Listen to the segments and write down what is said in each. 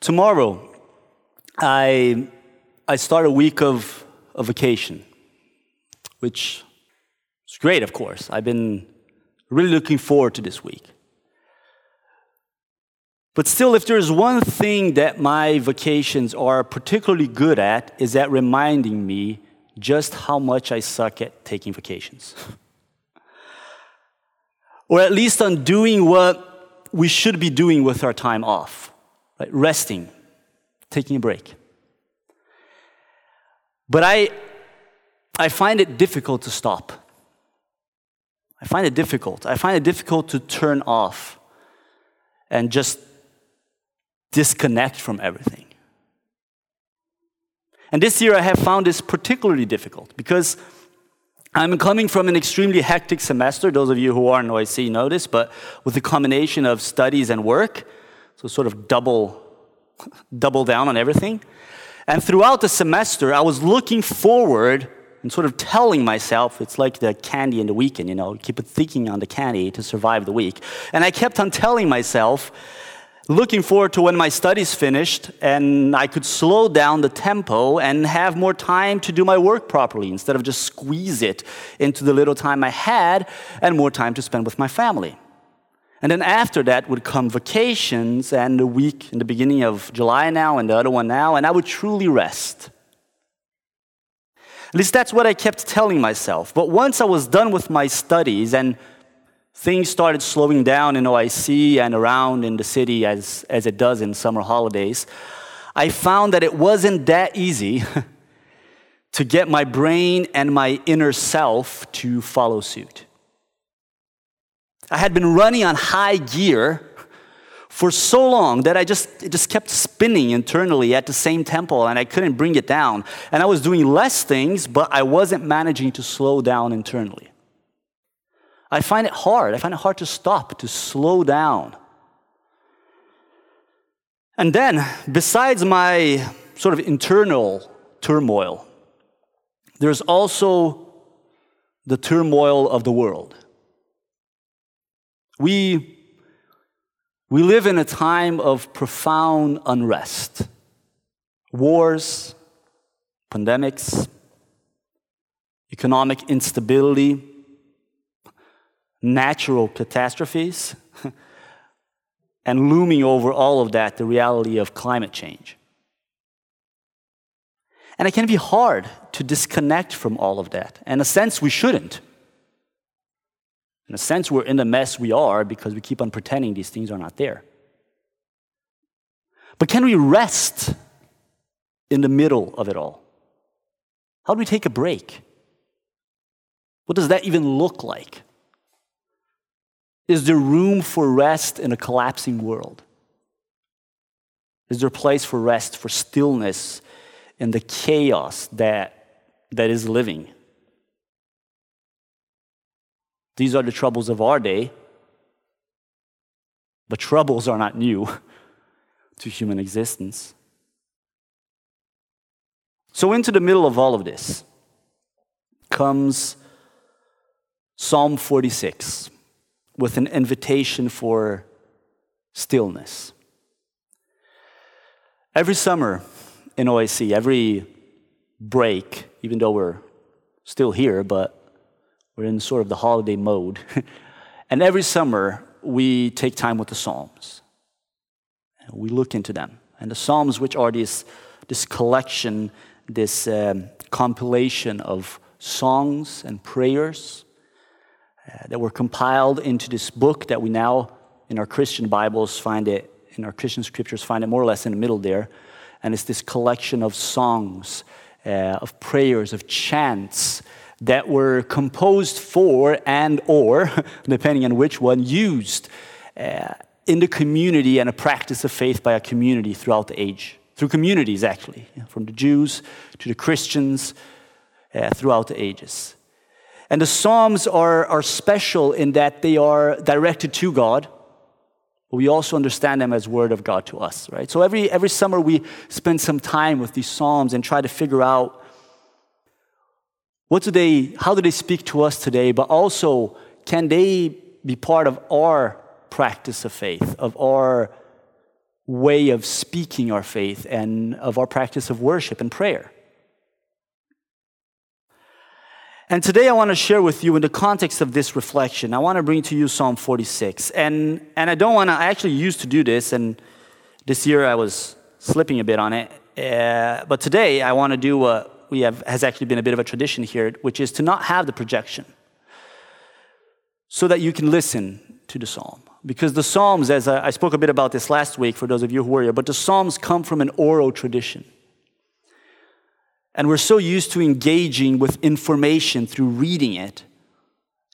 Tomorrow, I, I start a week of, of vacation, which is great, of course. I've been really looking forward to this week. But still, if there's one thing that my vacations are particularly good at, is at reminding me just how much I suck at taking vacations. or at least on doing what we should be doing with our time off, right? resting, taking a break. But I, I find it difficult to stop. I find it difficult. I find it difficult to turn off and just disconnect from everything. And this year I have found this particularly difficult because I'm coming from an extremely hectic semester. Those of you who are in OIC know this, but with a combination of studies and work, so sort of double, double down on everything. And throughout the semester, I was looking forward and sort of telling myself it's like the candy in the weekend, you know, keep thinking on the candy to survive the week. And I kept on telling myself looking forward to when my studies finished and I could slow down the tempo and have more time to do my work properly instead of just squeeze it into the little time I had and more time to spend with my family. And then after that would come vacations and a week in the beginning of July now and the other one now, and I would truly rest. At least that's what I kept telling myself. But once I was done with my studies and things started slowing down in OIC and around in the city as, as it does in summer holidays, I found that it wasn't that easy to get my brain and my inner self to follow suit. I had been running on high gear for so long that I just, it just kept spinning internally at the same tempo and I couldn't bring it down. And I was doing less things, but I wasn't managing to slow down internally. I find it hard. I find it hard to stop, to slow down. And then, besides my sort of internal turmoil, there's also the turmoil of the world. We, we live in a time of profound unrest wars, pandemics, economic instability natural catastrophes, and looming over all of that, the reality of climate change. And it can be hard to disconnect from all of that. In a sense, we shouldn't. In a sense, we're in the mess we are because we keep on pretending these things are not there. But can we rest in the middle of it all? How do we take a break? What does that even look like? Is there room for rest in a collapsing world? Is there place for rest, for stillness in the chaos that, that is living? These are the troubles of our day, but troubles are not new to human existence. So, into the middle of all of this comes Psalm 46 with an invitation for stillness. Every summer in OIC, every break, even though we're still here, but we're in sort of the holiday mode, and every summer we take time with the Psalms. We look into them. And the Psalms, which are this, this collection, this um, compilation of songs and prayers uh, that were compiled into this book that we now, in our Christian Bibles, find it, in our Christian scriptures, find it more or less in the middle there. And it's this collection of songs, uh, of prayers, of chants that were composed for and or, depending on which one, used uh, in the community and a practice of faith by a community throughout the age. Through communities, actually, from the Jews to the Christians uh, throughout the ages. And the Psalms are, are special in that they are directed to God, but we also understand them as Word of God to us, right? So every, every summer we spend some time with these Psalms and try to figure out what do they, how do they speak to us today, but also can they be part of our practice of faith, of our way of speaking our faith and of our practice of worship and prayer. And today I want to share with you in the context of this reflection, I want to bring to you Psalm 46. And, and I don't want to, I actually used to do this, and this year I was slipping a bit on it. Uh, but today I want to do what we have, has actually been a bit of a tradition here, which is to not have the projection so that you can listen to the psalm. Because the Psalms, as I, spoke a bit about this last week for those of you who were here, but the Psalms come from an oral tradition. And we're so used to engaging with information through reading it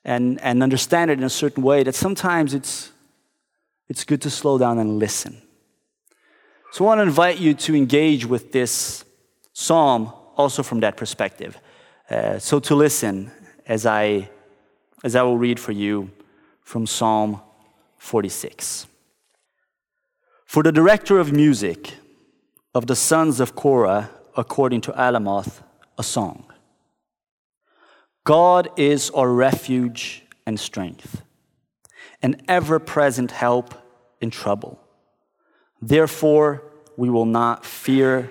and, and understand it in a certain way that sometimes it's, it's good to slow down and listen. So I want to invite you to engage with this psalm also from that perspective. Uh, so to listen as I, as I will read for you from Psalm 46. For the director of music of the sons of Korah, according to Alamoth, a song. God is our refuge and strength, an ever present help in trouble. Therefore, we will not fear,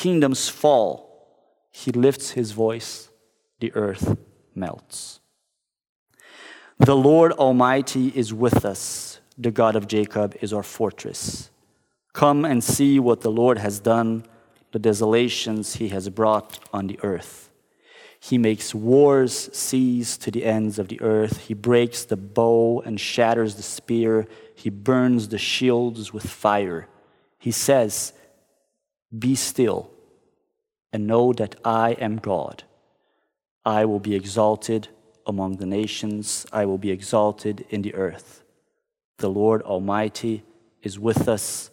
kingdoms fall. He lifts his voice, the earth melts. The Lord Almighty is with us. The God of Jacob is our fortress. Come and see what the Lord has done, the desolations he has brought on the earth. He makes wars cease to the ends of the earth. He breaks the bow and shatters the spear. He burns the shields with fire. He says, Be still and know that I am God. I will be exalted among the nations, I will be exalted in the earth. The Lord Almighty is with us,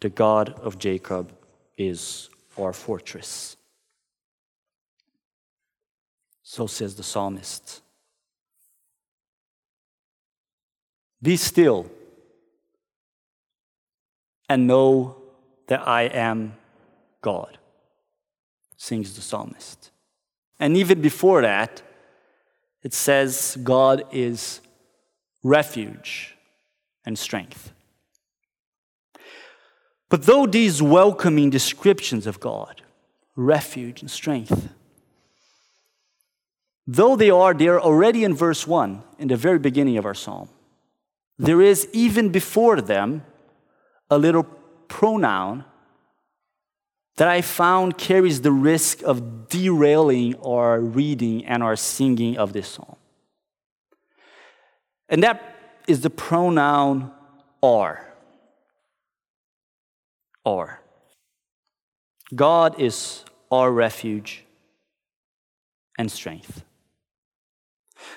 the God of Jacob is our fortress. So says the psalmist. Be still and know that I am God sings the psalmist. And even before that, it says God is refuge and strength. But though these welcoming descriptions of God, refuge and strength, though they are there already in verse 1, in the very beginning of our psalm, there is even before them a little pronoun that I found carries the risk of derailing our reading and our singing of this song. And that is the pronoun our. Our. God is our refuge and strength.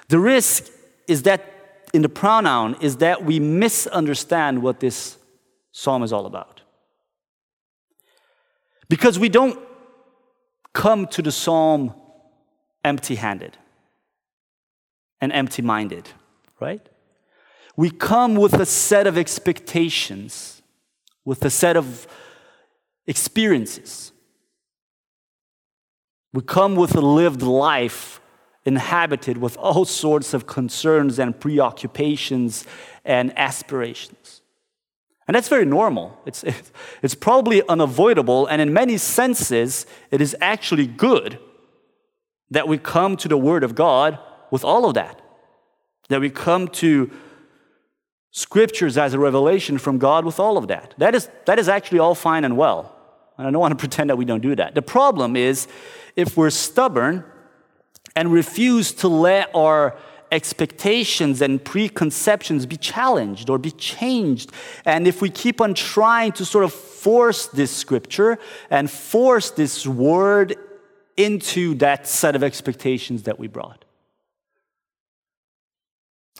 The risk is that in the pronoun is that we misunderstand what this psalm is all about. Because we don't come to the psalm empty handed and empty minded, right? We come with a set of expectations, with a set of experiences. We come with a lived life inhabited with all sorts of concerns and preoccupations and aspirations. And that's very normal. It's, it's probably unavoidable, and in many senses, it is actually good that we come to the Word of God with all of that. That we come to scriptures as a revelation from God with all of that. That is, that is actually all fine and well. And I don't want to pretend that we don't do that. The problem is if we're stubborn and refuse to let our expectations and preconceptions be challenged or be changed. And if we keep on trying to sort of force this scripture and force this word into that set of expectations that we brought.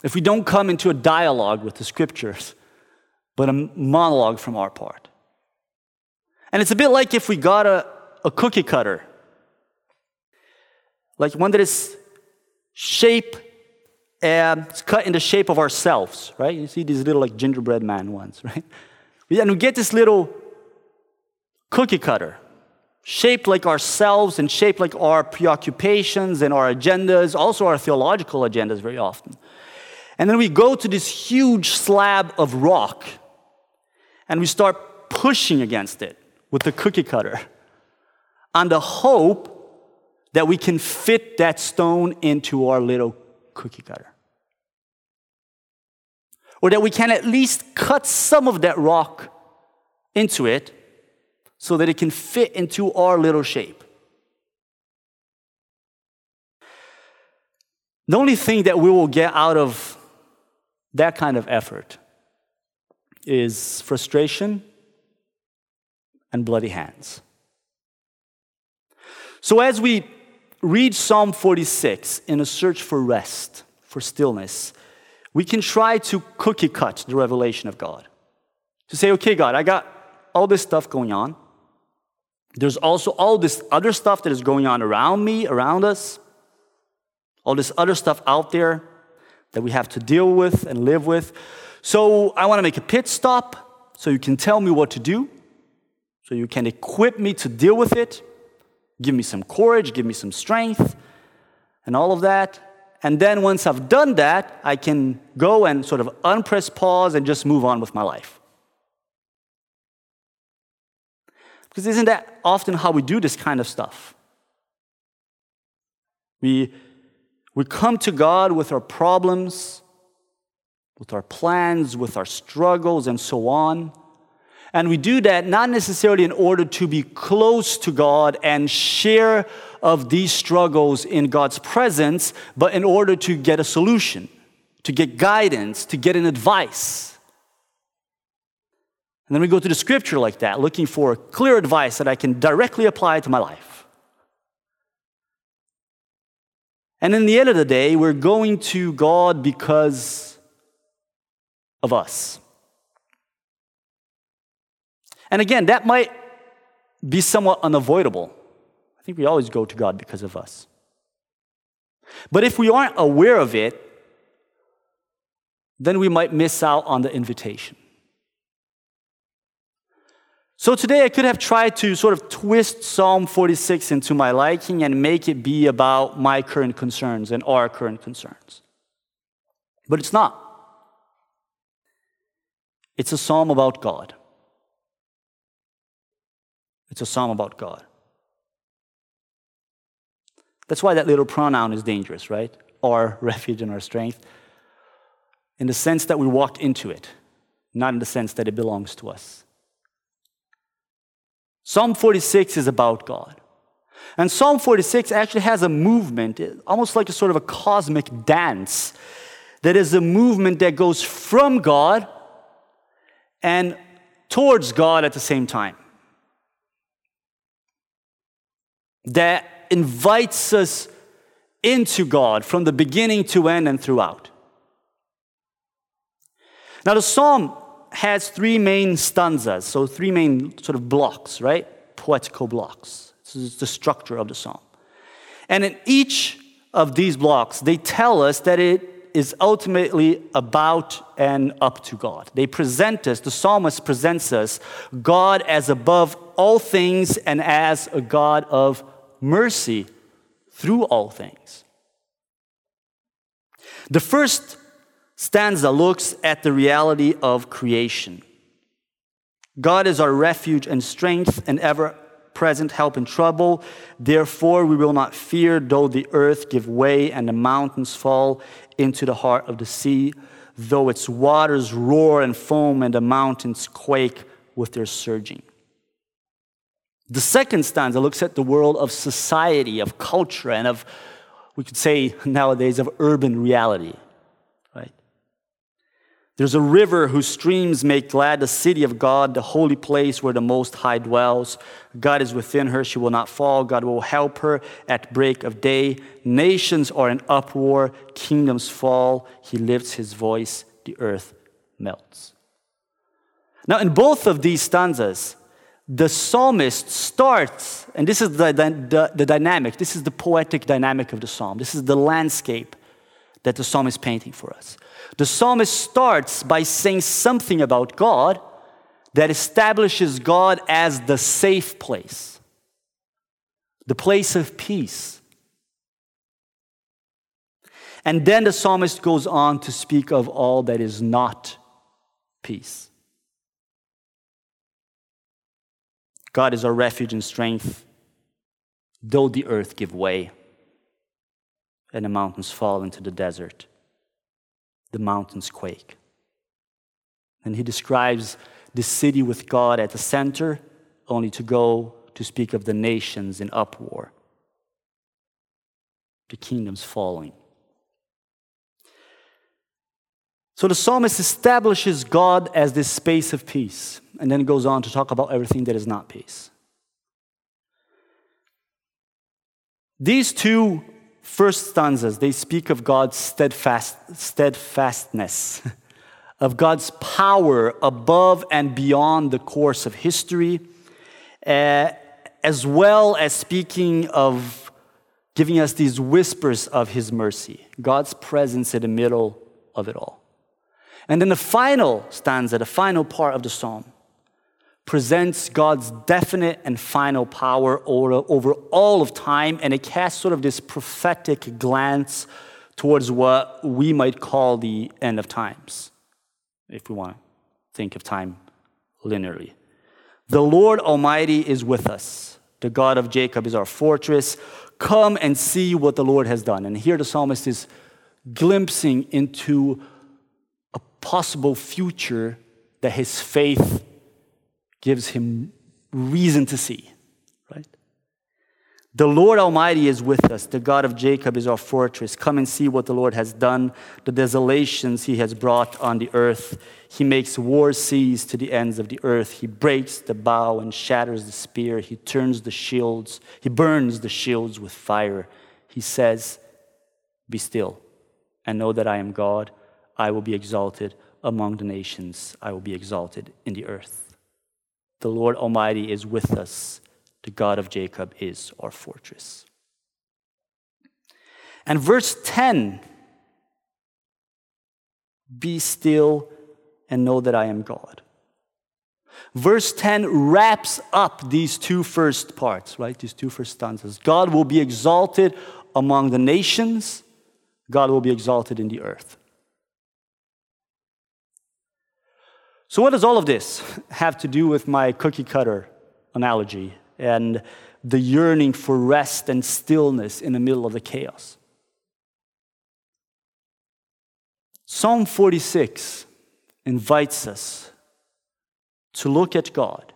If we don't come into a dialogue with the scriptures, but a monologue from our part. And it's a bit like if we got a, a cookie cutter, like one that is shape and it's cut in the shape of ourselves, right? You see these little like gingerbread man ones, right? And we get this little cookie cutter, shaped like ourselves and shaped like our preoccupations and our agendas, also our theological agendas very often. And then we go to this huge slab of rock and we start pushing against it with the cookie cutter on the hope that we can fit that stone into our little cookie cutter. Or that we can at least cut some of that rock into it so that it can fit into our little shape. The only thing that we will get out of that kind of effort is frustration and bloody hands. So, as we read Psalm 46 in a search for rest, for stillness, we can try to cookie cut the revelation of God. To say, okay, God, I got all this stuff going on. There's also all this other stuff that is going on around me, around us, all this other stuff out there that we have to deal with and live with. So I want to make a pit stop so you can tell me what to do, so you can equip me to deal with it, give me some courage, give me some strength, and all of that. And then once I've done that, I can go and sort of unpress pause and just move on with my life. Because isn't that often how we do this kind of stuff? We, we come to God with our problems, with our plans, with our struggles, and so on. And we do that not necessarily in order to be close to God and share of these struggles in God's presence, but in order to get a solution, to get guidance, to get an advice. And then we go to the scripture like that, looking for clear advice that I can directly apply to my life. And in the end of the day, we're going to God because of us. And again, that might be somewhat unavoidable. I think we always go to God because of us. But if we aren't aware of it, then we might miss out on the invitation. So today I could have tried to sort of twist Psalm 46 into my liking and make it be about my current concerns and our current concerns. But it's not. It's a psalm about God. It's a psalm about God. That's why that little pronoun is dangerous, right? Our refuge and our strength. In the sense that we walk into it, not in the sense that it belongs to us. Psalm 46 is about God. And Psalm 46 actually has a movement, almost like a sort of a cosmic dance, that is a movement that goes from God and towards God at the same time. That invites us into God from the beginning to end and throughout. Now, the psalm has three main stanzas, so three main sort of blocks, right? Poetical blocks. This is the structure of the psalm. And in each of these blocks, they tell us that it is ultimately about and up to God. They present us, the psalmist presents us, God as above all things and as a God of mercy through all things. The first stanza looks at the reality of creation. God is our refuge and strength and ever present help in trouble. Therefore, we will not fear, though the earth give way and the mountains fall into the heart of the sea, though its waters roar and foam and the mountains quake with their surging. The second stanza looks at the world of society, of culture, and of, we could say nowadays, of urban reality. Right? There's a river whose streams make glad the city of God, the holy place where the Most High dwells. God is within her, she will not fall. God will help her at break of day. Nations are in uproar, kingdoms fall. He lifts his voice, the earth melts. Now, in both of these stanzas, the psalmist starts, and this is the, the, the, dynamic, this is the poetic dynamic of the psalm, this is the landscape that the psalm is painting for us. The psalmist starts by saying something about God that establishes God as the safe place, the place of peace. And then the psalmist goes on to speak of all that is not peace. God is our refuge and strength, though the earth give way and the mountains fall into the desert, the mountains quake. And he describes the city with God at the center, only to go to speak of the nations in uproar, the kingdoms falling. So the psalmist establishes God as this space of peace and then goes on to talk about everything that is not peace. These two first stanzas, they speak of God's steadfast, steadfastness, of God's power above and beyond the course of history, uh, as well as speaking of giving us these whispers of His mercy, God's presence in the middle of it all. And then the final stanza, the final part of the psalm, presents God's definite and final power over, all of time, and it casts sort of this prophetic glance towards what we might call the end of times, if we want to think of time linearly. The Lord Almighty is with us. The God of Jacob is our fortress. Come and see what the Lord has done. And here the psalmist is glimpsing into possible future that his faith gives him reason to see, right? The Lord Almighty is with us. The God of Jacob is our fortress. Come and see what the Lord has done, the desolations he has brought on the earth. He makes war cease to the ends of the earth. He breaks the bow and shatters the spear. He turns the shields. He burns the shields with fire. He says, Be still and know that I am God. I will be exalted among the nations, I will be exalted in the earth. The Lord Almighty is with us. The God of Jacob is our fortress. And verse 10 Be still and know that I am God. Verse 10 wraps up these two first parts, right? These two first stanzas. God will be exalted among the nations, God will be exalted in the earth. So, what does all of this have to do with my cookie cutter analogy and the yearning for rest and stillness in the middle of the chaos? Psalm 46 invites us to look at God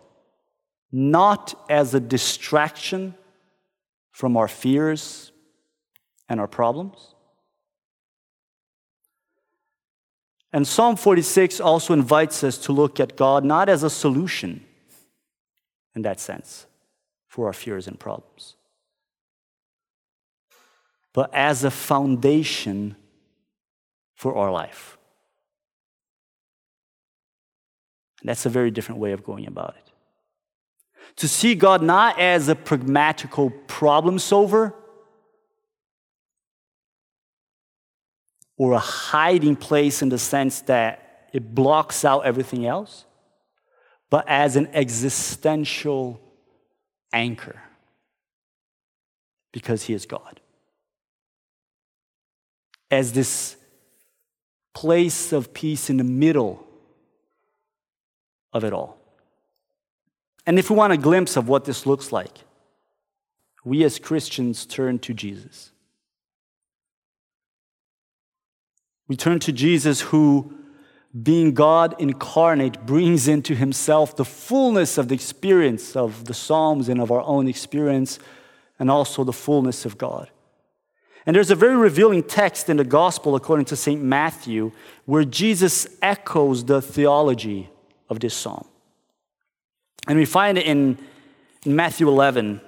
not as a distraction from our fears and our problems, And Psalm 46 also invites us to look at God not as a solution in that sense for our fears and problems, but as a foundation for our life. And that's a very different way of going about it. To see God not as a pragmatical problem solver or a hiding place in the sense that it blocks out everything else, but as an existential anchor because He is God. As this place of peace in the middle of it all. And if we want a glimpse of what this looks like, we as Christians turn to Jesus. We turn to Jesus, who, being God incarnate, brings into himself the fullness of the experience of the Psalms and of our own experience, and also the fullness of God. And there's a very revealing text in the gospel, according to St. Matthew, where Jesus echoes the theology of this psalm. And we find it in, Matthew 11,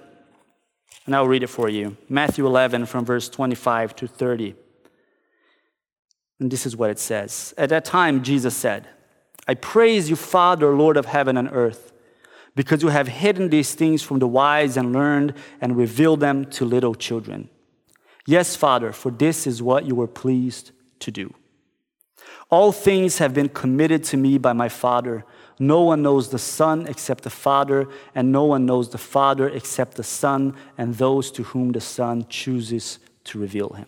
and I'll read it for you. Matthew 11, from verse 25 to 30. And this is what it says. At that time, Jesus said, I praise you, Father, Lord of heaven and earth, because you have hidden these things from the wise and learned and revealed them to little children. Yes, Father, for this is what you were pleased to do. All things have been committed to me by my Father. No one knows the Son except the Father, and no one knows the Father except the Son and those to whom the Son chooses to reveal him.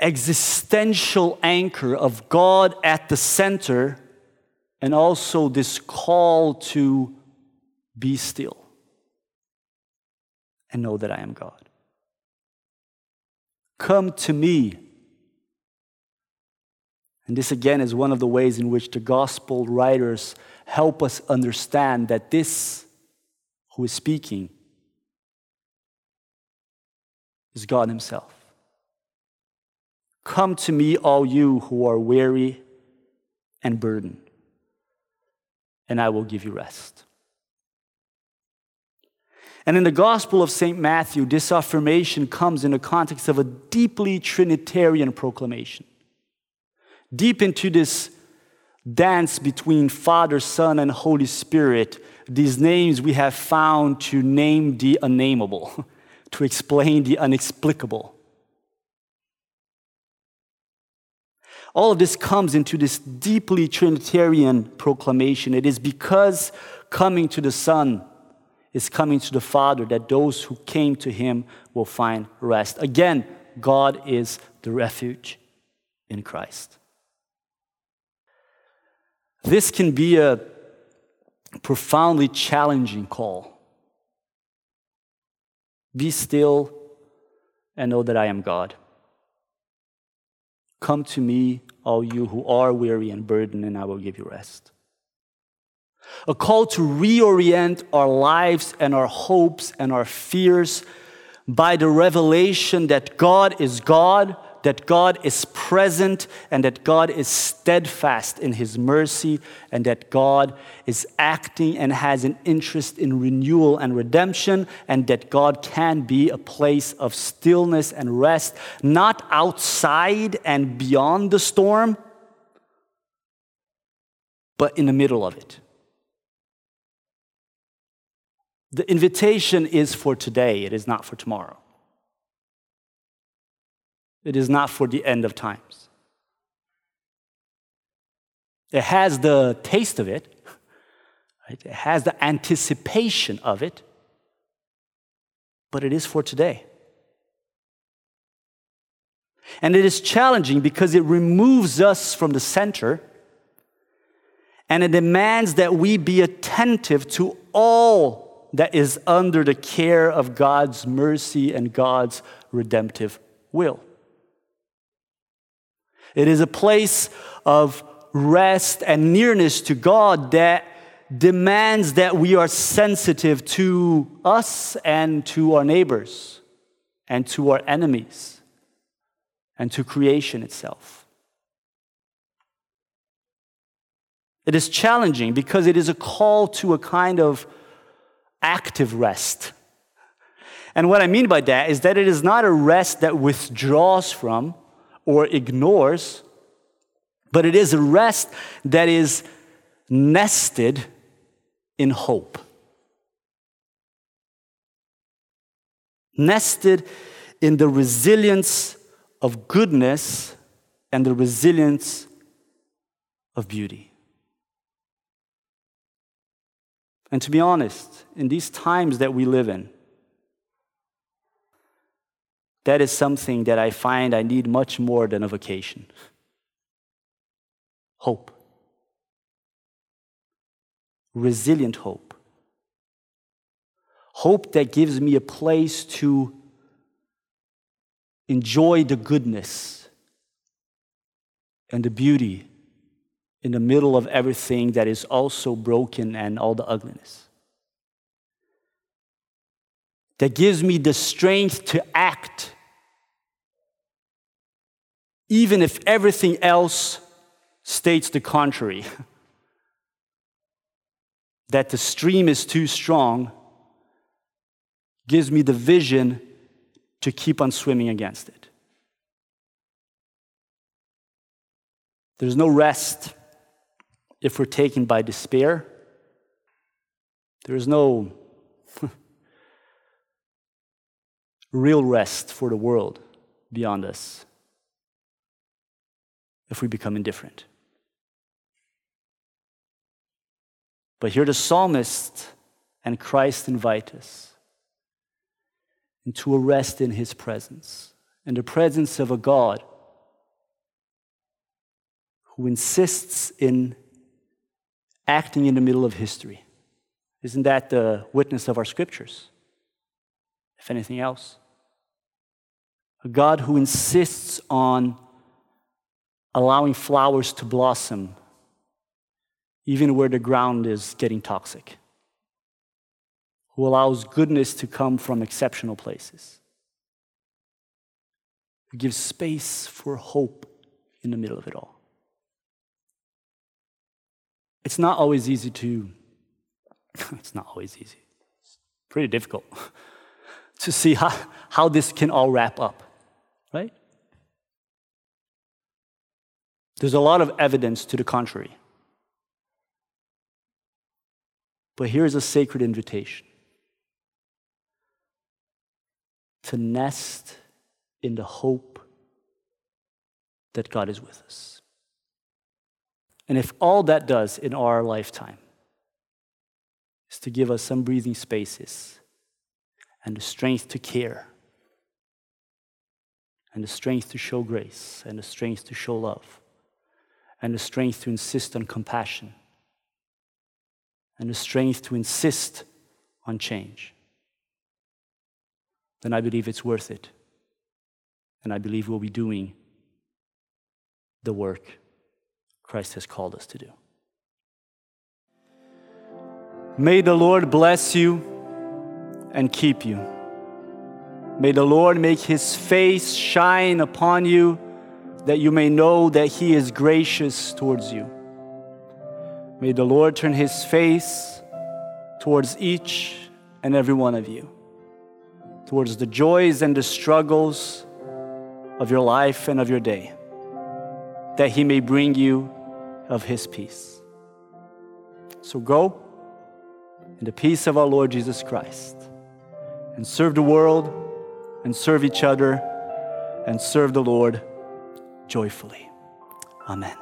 existential anchor of God at the center and also this call to be still and know that I am God. Come to me. And this again is one of the ways in which the gospel writers help us understand that this who is speaking is God Himself. Come to me, all you who are weary and burdened, and I will give you rest. And in the Gospel of St. Matthew, this affirmation comes in the context of a deeply Trinitarian proclamation. Deep into this dance between Father, Son, and Holy Spirit, these names we have found to name the unnameable, to explain the inexplicable. All of this comes into this deeply Trinitarian proclamation. It is because coming to the Son is coming to the Father that those who came to Him will find rest. Again, God is the refuge in Christ. This can be a profoundly challenging call. Be still and know that I am God. Come to me, all you who are weary and burdened, and I will give you rest. A call to reorient our lives and our hopes and our fears by the revelation that God is God that God is present and that God is steadfast in his mercy and that God is acting and has an interest in renewal and redemption and that God can be a place of stillness and rest, not outside and beyond the storm, but in the middle of it. The invitation is for today, it is not for tomorrow. It is not for the end of times. It has the taste of it, right? it has the anticipation of it, but it is for today. And it is challenging because it removes us from the center and it demands that we be attentive to all that is under the care of God's mercy and God's redemptive will. It is a place of rest and nearness to God that demands that we are sensitive to us and to our neighbors and to our enemies and to creation itself. It is challenging because it is a call to a kind of active rest. And what I mean by that is that it is not a rest that withdraws from or ignores, but it is a rest that is nested in hope. Nested in the resilience of goodness and the resilience of beauty. And to be honest, in these times that we live in, that is something that I find I need much more than a vacation. Hope. Resilient hope. Hope that gives me a place to enjoy the goodness and the beauty in the middle of everything that is also broken and all the ugliness. That gives me the strength to act, even if everything else states the contrary. that the stream is too strong gives me the vision to keep on swimming against it. There's no rest if we're taken by despair. There's no real rest for the world beyond us if we become indifferent. But here the psalmist and Christ invite us into a rest in his presence, in the presence of a God who insists in acting in the middle of history. Isn't that the witness of our scriptures? If anything else. A God who insists on allowing flowers to blossom even where the ground is getting toxic, who allows goodness to come from exceptional places, who gives space for hope in the middle of it all. It's not always easy to, it's not always easy. It's pretty difficult to see how, how this can all wrap up, right? There's a lot of evidence to the contrary. But here's a sacred invitation to nest in the hope that God is with us. And if all that does in our lifetime is to give us some breathing spaces and the strength to care, and the strength to show grace, and the strength to show love, and the strength to insist on compassion and the strength to insist on change, then I believe it's worth it. And I believe we'll be doing the work Christ has called us to do. May the Lord bless you and keep you. May the Lord make his face shine upon you that you may know that he is gracious towards you. May the Lord turn his face towards each and every one of you, towards the joys and the struggles of your life and of your day, that he may bring you of his peace. So go in the peace of our Lord Jesus Christ and serve the world and serve each other and serve the Lord joyfully. Amen.